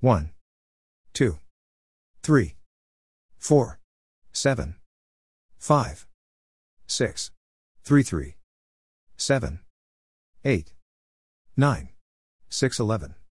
1, 2, 3, 4, 7, 5, 6, 3, 3, 7, 8, 9, 6, 11.